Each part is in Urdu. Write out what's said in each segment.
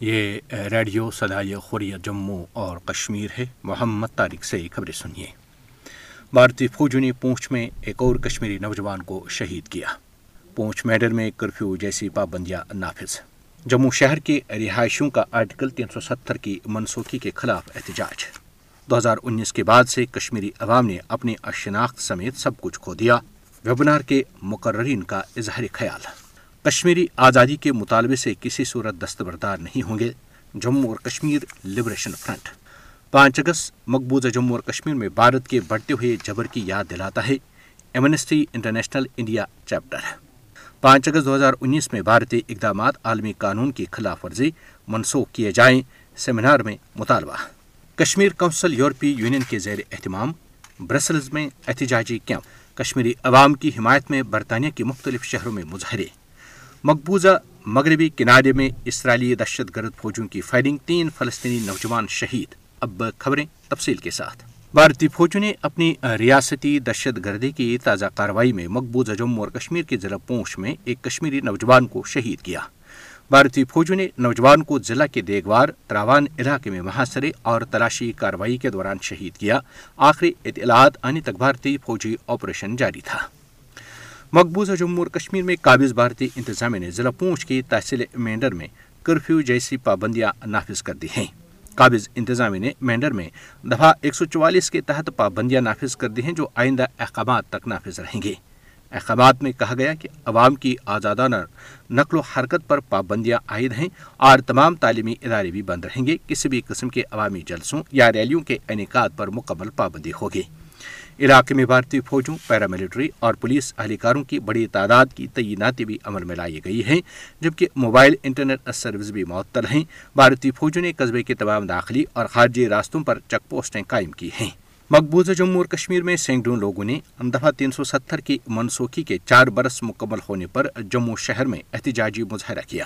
یہ ریڈیو صدائے خوریہ جموں اور کشمیر ہے۔ محمد طارق سے خبریں سنیے۔ بھارتی فوجوں نے پونچھ میں ایک اور کشمیری نوجوان کو شہید کیا۔ پونچھ میڈر میں کرفیو جیسی پابندیاں نافذ۔ جموں شہر کے رہائشیوں کا آرٹیکل تین سو ستر کی منسوخی کے خلاف احتجاج۔ دو ہزار انیس کے بعد سے کشمیری عوام نے اپنی اشناخت سمیت سب کچھ کھو دیا۔ ویبنار کے مقررین کا اظہار خیال۔ کشمیری آزادی کے مطالبے سے کسی صورت دستبردار نہیں ہوں گے۔ جموں اور کشمیر لبریشن فرنٹ پانچ اگست مقبوضہ جموں اور کشمیر میں بھارت کے بڑھتے ہوئے جبر کی یاد دلاتا ہے ایمنسٹی انٹرنیشنل انڈیا چیپٹر پانچ اگست دو ہزار انیس میں بھارتی اقدامات عالمی قانون کی خلاف ورزی منسوخ کیے جائیں سیمینار میں مطالبہ۔ کشمیر کونسل یورپی یونین کے زیر اہتمام۔ برسلز میں احتجاجی کیمپ۔ کشمیری عوام کی حمایت میں برطانیہ کے مختلف شہروں میں مظاہرے۔ مقبوضہ مغربی کنارے میں اسرائیلی دہشت گرد فوجوں کی فائرنگ تین فلسطینی نوجوان شہید۔ اب خبریں تفصیل کے ساتھ۔ بھارتی فوجوں نے اپنی ریاستی دہشت گردی کی تازہ کارروائی میں مقبوضہ جموں اور کشمیر کے ضلع پونچھ میں ایک کشمیری نوجوان کو شہید کیا۔ بھارتی فوجوں نے نوجوان کو ضلع کے دیگوار، تراوان علاقے میں محاصرے اور تلاشی کارروائی کے دوران شہید کیا۔ آخری اطلاعات آنے تک بھارتی فوجی آپریشن جاری تھا۔ مقبوضہ جموں اور کشمیر میں قابض بھارتی انتظامیہ نے ضلع پونچھ کی تحصیل مینڈر میں کرفیو جیسی پابندیاں نافذ کر دی ہیں۔ قابض انتظامیہ نے مینڈر میں دفعہ ایک سو چوالیس کے تحت پابندیاں نافذ کر دی ہیں جو آئندہ احکامات تک نافذ رہیں گے۔ احکامات میں کہا گیا کہ عوام کی آزادانہ نقل و حرکت پر پابندیاں عائد ہیں اور تمام تعلیمی ادارے بھی بند رہیں گے، کسی بھی قسم کے عوامی جلسوں یا ریلیوں کے انعقاد پر مکمل پابندی ہوگی۔ علاقے میں بھارتی فوجوں، پیراملٹری اور پولیس اہلکاروں کی بڑی تعداد کی تعیناتی بھی عمل میں لائی گئی ہیں، جبکہ موبائل انٹرنیٹ سروس بھی معطل ہیں۔ بھارتی فوجوں نے قصبے کے تمام داخلی اور خارجی راستوں پر چیک پوسٹیں قائم کی ہیں۔ مقبوضہ جموں اور کشمیر میں سینکڑوں لوگوں نے دفعہ تین سو ستر کی منسوخی کے چار برس مکمل ہونے پر جموں شہر میں احتجاجی مظاہرہ کیا۔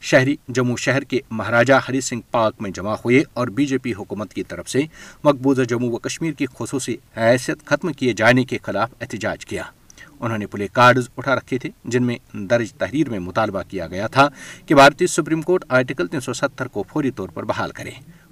شہری جموں شہر کے مہاراجہ ہری سنگھ پارک میں جمع ہوئے اور بی جے پی حکومت کی طرف سے مقبوضہ جموں و کشمیر کی خصوصی حیثیت ختم کیے جانے کے خلاف احتجاج کیا۔ انہوں نے پلے کارڈز اٹھا رکھے تھے، جن میں درج تحریر میں مطالبہ کیا گیا تھا کہ بھارتی سپریم کورٹ آرٹیکل تین سو ستر کو فوری طور پر بحال کرے۔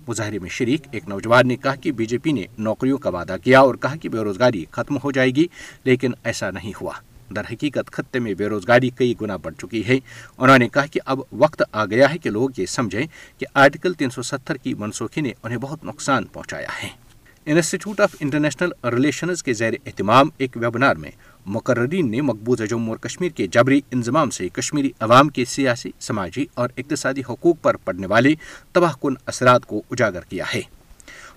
مظاہرے میں شریک ایک نوجوان نے کہا کہ بی جے پی نے نوکریوں کا وعدہ کیا اور کہا کہ بے روزگاری ختم ہو جائے گی، لیکن ایسا نہیں ہوا۔ در حقیقت خطے میں بے روزگاری کئی گنا بڑھ چکی ہے۔ انہوں نے کہا کہ اب وقت آ گیا ہے کہ لوگ یہ سمجھیں کہ آرٹیکل تین سو ستر کی منسوخی نے انہیں بہت نقصان پہنچایا ہے۔ انسٹیٹیوٹ آف انٹرنیشنل ریلیشنز کے زیر اہتمام ایک ویبنار میں مقررین نے مقبوضہ جموں اور کشمیر کے جبری انضمام سے کشمیری عوام کے سیاسی، سماجی اور اقتصادی حقوق پر پڑنے والے تباہ کن اثرات کو اجاگر کیا ہے۔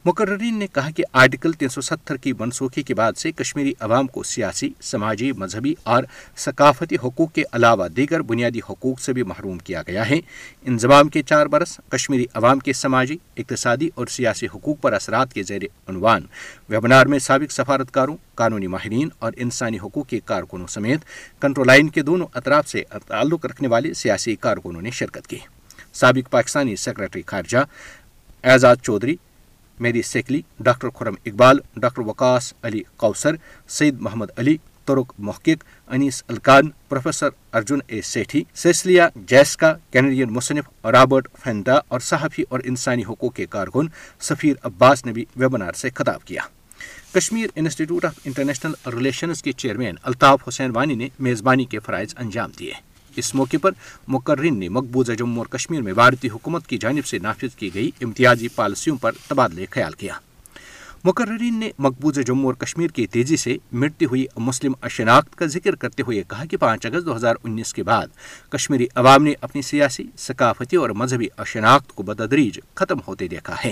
مقررین نے کہا کہ آرٹیکل تین سو ستر کی منسوخی کے بعد سے کشمیری عوام کو سیاسی، سماجی، مذہبی اور ثقافتی حقوق کے علاوہ دیگر بنیادی حقوق سے بھی محروم کیا گیا ہے۔ انضمام کے چار برس کشمیری عوام کے سماجی، اقتصادی اور سیاسی حقوق پر اثرات کے زیر عنوان۔ ویبنار میں سابق سفارتکاروں، قانونی ماہرین اور انسانی حقوق کے کارکنوں سمیت کنٹرول لائن کے دونوں اطراف سے تعلق رکھنے والے سیاسی کارکنوں نے شرکت کی۔ سابق پاکستانی سیکرٹری خارجہ Aizaz Chaudhry Mary Scully, doctor Khurram Iqbal, doctor Waqas Ali Kausar Saeed Muhammad Ali ترک محقق، Enes Alkan, professor Arjun A Sethi, Cecilia Jessica, Canadian مصنف، رابرٹ فینڈا اور صحافی اور انسانی حقوق کے کارکن سفیر عباس نے بھی ویبنار سے خطاب کیا۔ Kashmir Institute of International Relations کے چیئرمین الطاف حسین وانی نے میزبانی کے فرائض انجام دیے۔ اس موقع پر مقررین نے مقبوضہ جموں اور کشمیر میں بھارتی حکومت کی جانب سے نافذ کی گئی امتیازی پالیسیوں پر تبادلے خیال کیا۔ مقررین نے مقبوضہ جموں اور کشمیر کی تیزی سے مٹتی ہوئی مسلم شناخت کا ذکر کرتے ہوئے کہا کہ پانچ اگست دو ہزار انیس کے بعد کشمیری عوام نے اپنی سیاسی، ثقافتی اور مذہبی شناخت کو بتدریج ختم ہوتے دیکھا ہے۔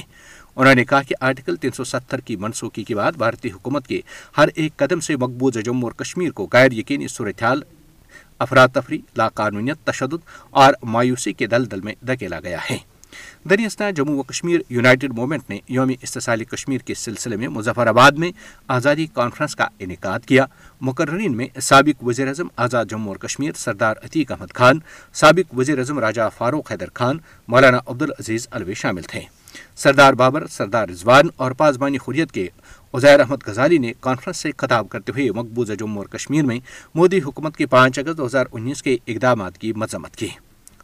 انہوں نے کہا کہ آرٹیکل تین سو ستر کی منسوخی کے بعد بھارتی حکومت کے ہر ایک قدم سے مقبوضہ جموں اور کشمیر کو غیر یقینی صورتحال افراتفری، لاقانونیت، تشدد اور مایوسی کے دلدل میں دھکیلا گیا ہے۔ دریاستہ جموں و کشمیر یونائٹڈ موومنٹ نے یوم استحصال کشمیر کے سلسلے میں مظفر آباد میں آزادی کانفرنس کا انعقاد کیا۔ مقررین میں سابق وزیر اعظم آزاد جموں اور کشمیر سردار عتیق احمد خان، سابق وزیر اعظم راجہ فاروق حیدر خان، مولانا عبدالعزیز الوی شامل تھے۔ سردار بابر، سردار رضوان اور پاسبانی خوریت کے عزیر احمد غزالی نے کانفرنس سے خطاب کرتے ہوئے مقبوضہ جموں اور کشمیر میں مودی حکومت کے پانچ اگست دو ہزار انیس کے اقدامات کی مذمت کی۔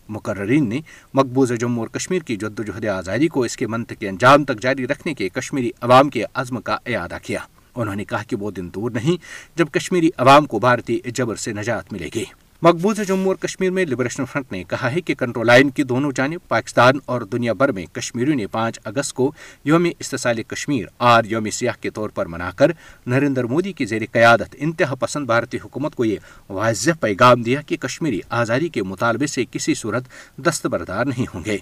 مقررین نے مقبوضہ جموں اور کشمیر کی جد وجہد آزادی کو اس کے منطقی انجام تک جاری رکھنے کے کشمیری عوام کے عزم کا اعادہ کیا۔ انہوں نے کہا کہ وہ دن دور نہیں، جب کشمیری عوام کو بھارتی جبر سے نجات ملے گی۔ مقبوضہ جموں اور کشمیر میں لبریشن فرنٹ نے کہا ہے کہ کنٹرول لائن کی دونوں جانب پاکستان اور دنیا بھر میں کشمیریوں نے پانچ اگست کو یوم استحصال کشمیر اور یوم سیاح کے طور پر منا کر نریندر مودی کی زیر قیادت انتہا پسند بھارتی حکومت کو یہ واضح پیغام دیا کہ کشمیری آزادی کے مطالبے سے کسی صورت دستبردار نہیں ہوں گے۔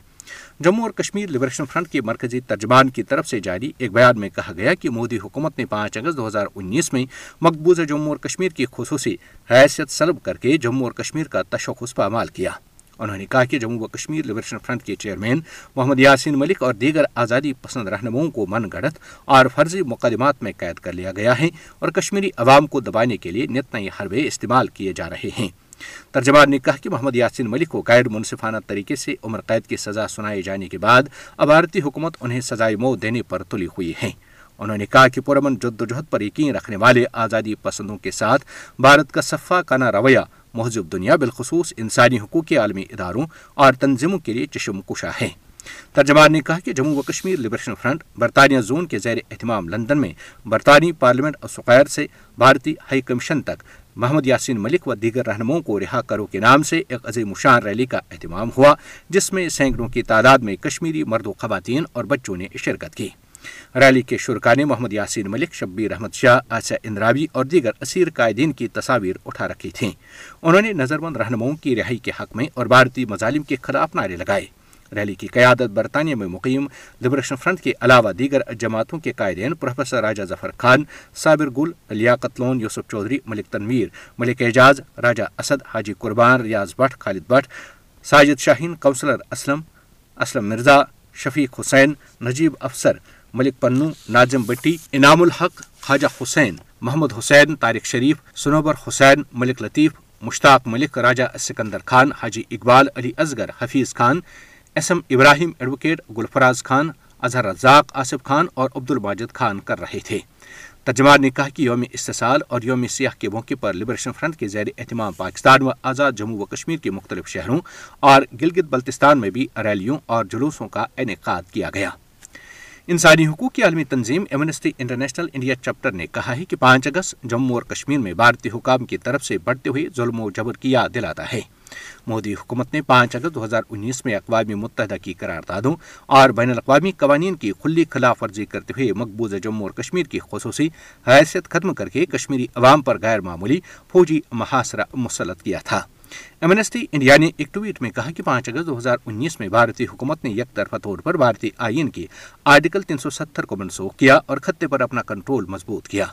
جموں اور کشمیر لبریشن فرنٹ کے مرکزی ترجمان کی طرف سے جاری ایک بیان میں کہا گیا کہ مودی حکومت نے پانچ اگست دو ہزار انیس میں مقبوضہ جموں اور کشمیر کی خصوصی حیثیت سلب کر کے جموں اور کشمیر کا تشخص پامال کیا۔ انہوں نے کہا کہ جموں و کشمیر لبریشن فرنٹ کے چیئرمین محمد یاسین ملک اور دیگر آزادی پسند رہنماؤں کو من گڑت اور فرضی مقدمات میں قید کر لیا گیا ہے اور کشمیری عوام کو دبانے کے لیے نت نئے حربے استعمال کیے جا رہے ہیں۔ ترجمان نے کہا کہ محمد یاسین ملک کو غیر منصفانہ طریقے سے عمر قید کی سزا سنائے جانے کے بعد عبارتی حکومت انہیں سزائے موت دینے پر تلی ہوئی ہے انہوں نے کہا کہ پرامن جد و جہد پر یقین رکھنے والے آزادی پسندوں کے ساتھ بھارت کا صفا کانا رویہ، مہذب دنیا بالخصوص انسانی حقوق کے عالمی اداروں اور تنظیموں کے لیے چشم کشا ہے ترجمان نے کہا کہ جموں و کشمیر لبریشن فرنٹ برطانیہ زون کے زیر اہتمام لندن میں برطانوی پارلیمنٹ اور سقیر سے بھارتی ہائی کمیشن تک محمد یاسین ملک و دیگر رہنماؤں کو رہا کرو کے نام سے ایک عظیم مشان ریلی کا اہتمام ہوا، جس میں سینکڑوں کی تعداد میں کشمیری مرد و خواتین اور بچوں نے شرکت کی۔ ریلی کے شرکا نے محمد یاسین ملک، شبیر احمد شاہ آسیہ اندراوی اور دیگر اسیر قائدین کی تصاویر اٹھا رکھی تھیں۔ انہوں نے نظر بند رہنماؤں کی رہائی کے حق میں اور بھارتی مظالم کے خلاف نعرے لگائے۔ ریلی کی قیادت برطانیہ میں مقیم لبریشن فرنٹ کے علاوہ دیگر جماعتوں کے قائدین پروفیسر راجہ ظفر خان، صابر گل لیاقت لون یوسف چودھری، ملک تنویر، ملک اعجاز، راجہ اسد، حاجی قربان، ریاض بٹ، خالد بٹ، ساجد شاہین کونسلر اسلم اسلم مرزا، شفیق حسین، نجیب افسر، ملک پنو، ناظم بٹی، انعام الحق، خواجہ حسین، محمد حسین، طارق شریف سنوبر حسین، ملک لطیف، مشتاق ملک، Raja Sikandar Khan, Haji Iqbal, Ali Asghar, Hafeez Khan S M Ibrahim advocate Gulfaraz Khan, Azhar Razzaq Asif Khan اور عبد الماجد خان کر رہے تھے۔ ترجمان نے کہا کہ یوم استحصال اور یوم سیاح کے موقع پر لبریشن فرنٹ کے زیر اہتمام پاکستان و آزاد جموں و کشمیر کے مختلف شہروں اور گلگت بلتستان میں بھی ریلیوں اور جلوسوں کا انعقاد کیا گیا۔ انسانی حقوق کی عالمی تنظیم ایمنسٹی انٹرنیشنل انڈیا چیپٹر نے کہا ہے کہ پانچ اگست جموں اور کشمیر میں بھارتی حکام کی طرف سے بڑھتے ہوئے ظلم و جبر کی یاد دلاتا ہے۔ مودی حکومت نے پانچ اگست دو ہزار انیس میں اقوام متحدہ کی قراردادوں اور بین الاقوامی قوانین کی کھلی خلاف ورزی کرتے ہوئے مقبوضہ جموں اور کشمیر کی خصوصی حیثیت ختم کر کے کشمیری عوام پر غیر معمولی فوجی محاصرہ مسلط کیا تھا۔ ایمنسٹی انڈیا نے ایک ٹویٹ میں کہا کہ پانچ اگست دو ہزار انیس میں بھارتی حکومت نے یک طرفہ طور پر بھارتی آئین کے آرٹیکل تین سو ستر کو منسوخ کیا اور خطے پر اپنا کنٹرول مضبوط کیا۔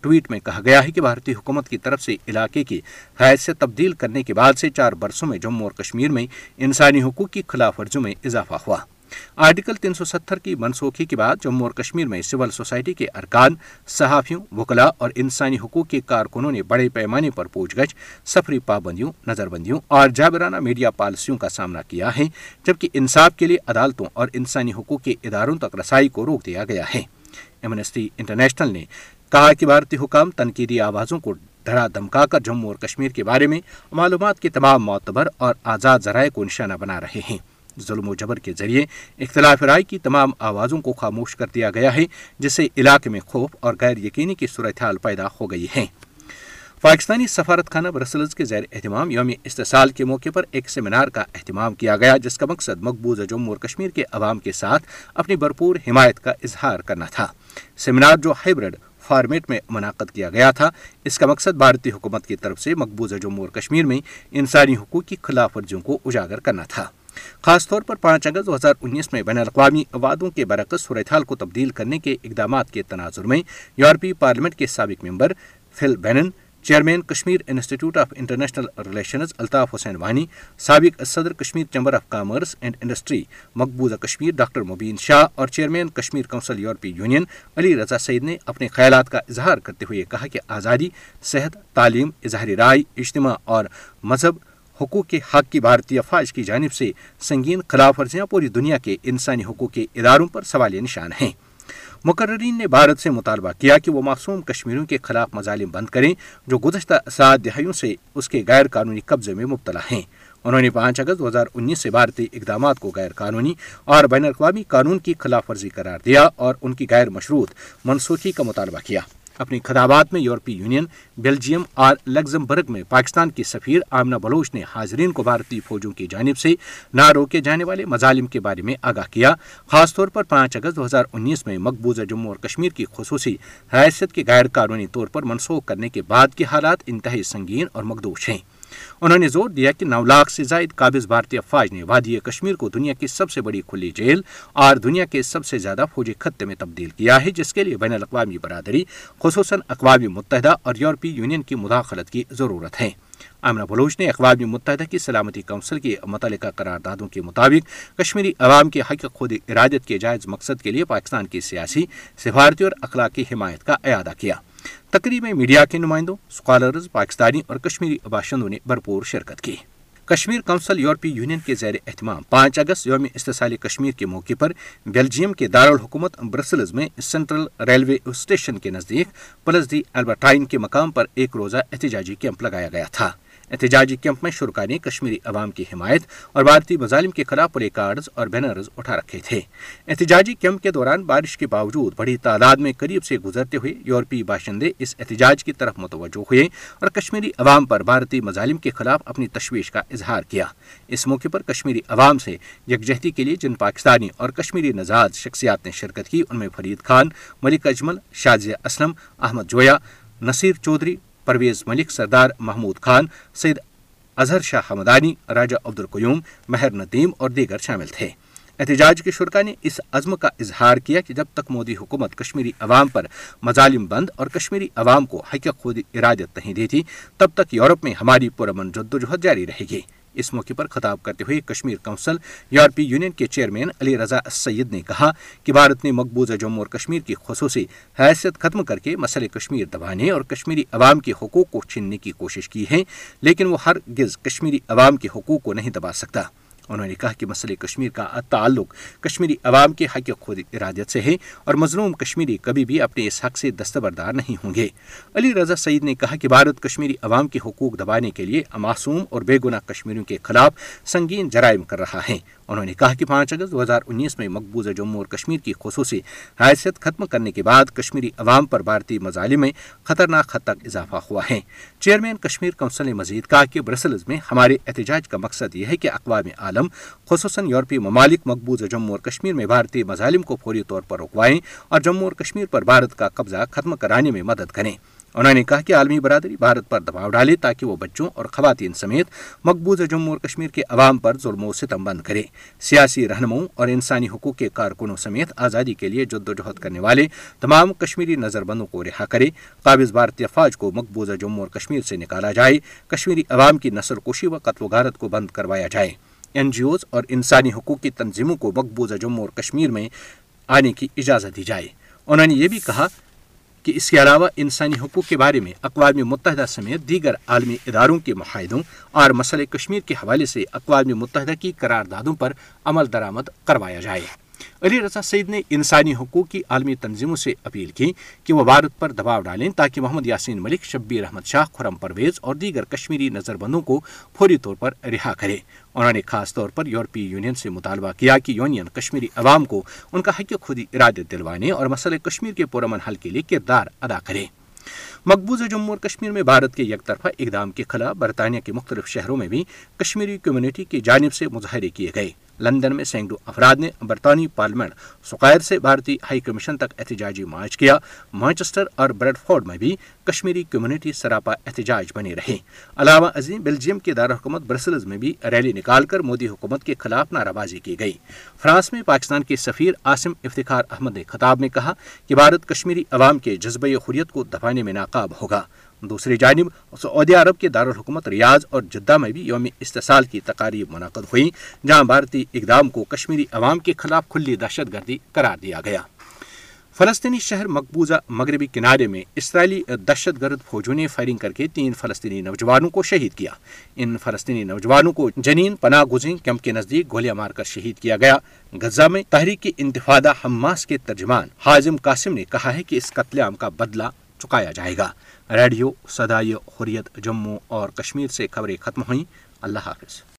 ٹویٹ میں کہا گیا ہے کہ بھارتی حکومت کی طرف سے علاقے کی حیثیت تبدیل کرنے کے بعد سے چار برسوں میں جموں اور کشمیر میں انسانی حقوق کی خلاف ورزیوں میں اضافہ ہوا۔ آرٹیکل تین سو ستر کی منسوخی کے بعد جموں اور کشمیر میں سول سوسائٹی کے ارکان، صحافیوں وکلا اور انسانی حقوق کے کارکنوں نے بڑے پیمانے پر پوچھ گچھ سفری پابندیوں نظر بندیوں اور جابرانہ میڈیا پالیسیوں کا سامنا کیا ہے، جبکہ انصاف کے لیے عدالتوں اور انسانی حقوق کے اداروں تک رسائی کو روک دیا گیا ہے۔ ایمنسٹی انٹرنیشنل نے کہا کہ بھارتی حکام تنقیدی آوازوں کو ڈرا دھمکا کر جموں اور کشمیر کے بارے میں معلومات کے تمام معتبر اور آزاد ذرائع کو نشانہ بنا رہے ہیں۔ ظلم و جبر کے ذریعے اختلاف رائے کی تمام آوازوں کو خاموش کر دیا گیا ہے، جس سے علاقے میں خوف اور غیر یقینی کی صورتحال پیدا ہو گئی ہے۔ پاکستانی سفارت خانہ برسلز کے زیر اہتمام یوم استحصال کے موقع پر ایک سیمینار کا اہتمام کیا گیا، جس کا مقصد مقبوضہ جموں اور کشمیر کے عوام کے ساتھ اپنی بھرپور حمایت کا اظہار کرنا تھا۔ سیمینار جو ہائبرڈ فارمیٹ میں منعقد کیا گیا تھا، اس کا مقصد بھارتی حکومت کی طرف سے مقبوضہ جموں اور کشمیر میں انسانی حقوق کی خلاف ورزیوں کو اجاگر کرنا تھا۔ خاص طور پر پانچ اگست دو ہزار انیس میں بین الاقوامی وعدوں کے برعکس صورتحال کو تبدیل کرنے کے اقدامات کے تناظر میں یورپی پارلیمنٹ کے سابق member Phil Bennion, chairman Kashmir Institute of International Relations Altaf Hussain Wani, سابق صدر Kashmir chamber of commerce and industry مقبوضہ کشمیر ڈاکٹر مبین شاہ اور چیئرمین کشمیر کونسل یورپی یونین علی رضا سعید نے اپنے خیالات کا اظہار کرتے ہوئے کہا کہ آزادی، صحت، تعلیم اظہاری رائے، اجتماع اور مذہب حقوق کے حق کی بھارتی افواج کی جانب سے سنگین خلاف ورزیاں پوری دنیا کے انسانی حقوق کے اداروں پر سوالیہ نشان ہیں۔ مقررین نے بھارت سے مطالبہ کیا کہ وہ معصوم کشمیریوں کے خلاف مظالم بند کریں جو گزشتہ سات دہائیوں سے اس کے غیر قانونی قبضے میں مبتلا ہیں۔ انہوں نے پانچ اگست دو ہزار انیس سے بھارتی اقدامات کو غیر قانونی اور بین الاقوامی قانون کی خلاف ورزی قرار دیا اور ان کی غیر مشروط منسوخی کا مطالبہ کیا۔ اپنی خطابات میں یورپی یونین، بیلجیم اور لگزمبرگ میں پاکستان کی سفیر آمنہ بلوچ نے حاضرین کو بھارتی فوجوں کی جانب سے نہ روکے جانے والے مظالم کے بارے میں آگاہ کیا، خاص طور پر پانچ اگست دو ہزار انیس میں مقبوضہ جموں اور کشمیر کی خصوصی حیثیت کے غیر قانونی طور پر منسوخ کرنے کے بعد کے حالات انتہائی سنگین اور مقدوش ہیں۔ انہوں نے زور دیا کہ نو لاکھ سے زائد قابض بھارتی افواج نے وادی کشمیر کو دنیا کی سب سے بڑی کھلی جیل اور دنیا کے سب سے زیادہ فوجی خطے میں تبدیل کیا ہے، جس کے لیے بین الاقوامی برادری، خصوصاً اقوام متحدہ اور یورپی یونین کی مداخلت کی ضرورت ہے۔ امنا بلوچ نے اقوام متحدہ کی سلامتی کونسل کی متعلقہ قراردادوں کے مطابق کشمیری عوام کے حق خود ارادت کے جائز مقصد کے لیے پاکستان کی سیاسی، سفارتی اور اخلاقی حمایت کا اعادہ کیا۔ تقریب میں میڈیا کے نمائندوں اسکالرز پاکستانی اور کشمیری باشندوں نے بھرپور شرکت کی۔ کشمیر کونسل یورپی یونین کے زیر اہتمام پانچ اگست یوم استحصال کشمیر کے موقع پر بیلجیم کے دارالحکومت برسلز میں سینٹرل ریلوے اسٹیشن کے نزدیک پلس دی البرٹائن کے مقام پر ایک روزہ احتجاجی کیمپ لگایا گیا تھا۔ احتجاجی کیمپ میں شرکا نے کشمیری عوام کی حمایت اور بھارتی مظالم کے خلاف پلے کارڈز اور بینرز اٹھا رکھے تھے۔ احتجاجی کیمپ کے دوران بارش کے باوجود بڑی تعداد میں قریب سے گزرتے ہوئے یورپی باشندے اس احتجاج کی طرف متوجہ ہوئے اور کشمیری عوام پر بھارتی مظالم کے خلاف اپنی تشویش کا اظہار کیا۔ اس موقع پر کشمیری عوام سے یکجہتی کے لیے جن پاکستانی اور کشمیری نژاد شخصیات نے شرکت کی، ان میں فرید خان، ملک اجمل شازیہ اسلم، احمد جویا، نصیر چودھری پرویز ملک سردار محمود خان، سید اظہر شاہ حمدانی، راجہ عبد القیوم مہر ندیم اور دیگر شامل تھے۔ احتجاج کے شرکا نے اس عزم کا اظہار کیا کہ جب تک مودی حکومت کشمیری عوام پر مظالم بند اور کشمیری عوام کو حق خود ارادت نہیں دیتی، تب تک یورپ میں ہماری پرامن جدوجہد جاری رہے گی۔ اس موقع پر خطاب کرتے ہوئے کشمیر کونسل یورپی یونین کے چیئرمین علی رضا سید نے کہا کہ بھارت نے مقبوضہ جموں اور کشمیر کی خصوصی حیثیت ختم کر کے مسئلہ کشمیر دبانے اور کشمیری عوام کے حقوق کو چھیننے کی کوشش کی ہے، لیکن وہ ہر گز کشمیری عوام کے حقوق کو نہیں دبا سکتا۔ انہوں نے کہا کہ مسئلہ کشمیر کا تعلق کشمیری عوام کے حق خود ارادت سے ہے اور مظلوم کشمیری کبھی بھی اپنے اس حق سے دستبردار نہیں ہوں گے۔ علی رضا سعید نے کہا کہ بھارت کشمیری عوام کے حقوق دبانے کے لیے معصوم اور بے گناہ کشمیریوں کے خلاف سنگین جرائم کر رہا ہے۔ انہوں نے کہا کہ پانچ اگست دو ہزار انیس میں مقبوضہ جموں اور کشمیر کی خصوصی حیثیت ختم کرنے کے بعد کشمیری عوام پر بھارتی مظالم میں خطرناک حد تک اضافہ ہوا ہے۔ چیئرمین کشمیر کونسل نے مزید کہا کہ برسلز میں ہمارے احتجاج کا مقصد یہ ہے کہ اقوام عالم، خصوصاً یورپی ممالک مقبوضہ جموں اور کشمیر میں بھارتی مظالم کو فوری طور پر رکوائیں اور جموں اور کشمیر پر بھارت کا قبضہ ختم کرانے میں مدد کریں۔ انہوں نے کہا کہ عالمی برادری بھارت پر دباؤ ڈالے تاکہ وہ بچوں اور خواتین سمیت مقبوضہ جموں اور کشمیر کے عوام پر ظلم و ستم بند کرے۔ سیاسی رہنماؤں اور انسانی حقوق کے کارکنوں سمیت آزادی کے لیے جد و جہد کرنے والے تمام کشمیری نظر بندوں کو رہا کرے۔ قابض بھارتی افواج کو مقبوضہ جموں اور کشمیر سے نکالا جائے۔ کشمیری عوام کی نسل کشی و قتل و غارت کو بند کروایا جائے۔ این جی اوز اور انسانی حقوق کی تنظیموں کو مقبوضہ جموں اور کشمیر میں آنے کی اجازت دی جائے۔ انہوں نے یہ بھی کہا کہ اس کے علاوہ انسانی حقوق کے بارے میں اقوام متحدہ سمیت دیگر عالمی اداروں کے معاہدوں اور مسئلہ کشمیر کے حوالے سے اقوام متحدہ کی قراردادوں پر عمل درآمد کروایا جائے۔ علی رضا سعید نے انسانی حقوق کی عالمی تنظیموں سے اپیل کی کہ وہ بھارت پر دباؤ ڈالیں تاکہ محمد یاسین ملک، شبیر احمد شاہ، خرم پرویز اور دیگر کشمیری نظر بندوں کو فوری طور پر رہا کرے۔ انہوں نے خاص طور پر یورپی یونین سے مطالبہ کیا کہ یونین کشمیری عوام کو ان کا حق خودی ارادت دلوانے اور مسئلہ کشمیر کے پرامن حل کے لیے کردار ادا کرے۔ مقبوضہ جموں اور کشمیر میں بھارت کے یک طرفہ اقدام کے خلاف برطانیہ کے مختلف شہروں میں بھی کشمیری کمیونٹی کی جانب سے مظاہرے کیے گئے۔ لندن میں سینکڑوں افراد نے برطانوی پارلیمنٹ سقیر سے بھارتی ہائی کمیشن تک احتجاجی مارچ کیا۔ مانچسٹر اور بریڈ فورڈ میں بھی کشمیری کمیونٹی سراپا احتجاج بنے رہے۔ علاوہ ازیں بیلجیم کے دارالحکومت برسلز میں بھی ریلی نکال کر مودی حکومت کے خلاف نعرہ بازی کی گئی۔ فرانس میں پاکستان کے سفیر آسم افتخار احمد نے خطاب میں کہا کہ بھارت کشمیری عوام کے جذبہ حریت کو دفانے میں ناکاب ہوگا۔ دوسری جانب، سعودی عرب کے دارالحکومت ریاض اور جدہ میں بھی یوم استحصال کی تقاریب منعقد ہوئیں جہاں بھارتی اقدام کو کشمیری عوام کے خلاف کھلی دہشت گردی قرار دیا گیا۔ فلسطینی شہر مقبوضہ مغربی کنارے میں اسرائیلی دہشت گرد فوجوں نے فائرنگ کر کے تین فلسطینی نوجوانوں کو شہید کیا۔ ان فلسطینی نوجوانوں کو جنین پناہ گزین کیمپ کے نزدیک گولیاں مار کر شہید کیا گیا۔ غزہ میں تحریک انتفادہ حماس کے ترجمان حازم قاسم نے کہا ہے کہ اس قتل عام کا بدلہ چکایا جائے گا۔ ریڈیو، صدائی حریت جموں اور کشمیر سے خبریں ختم ہوئیں۔ اللہ حافظ۔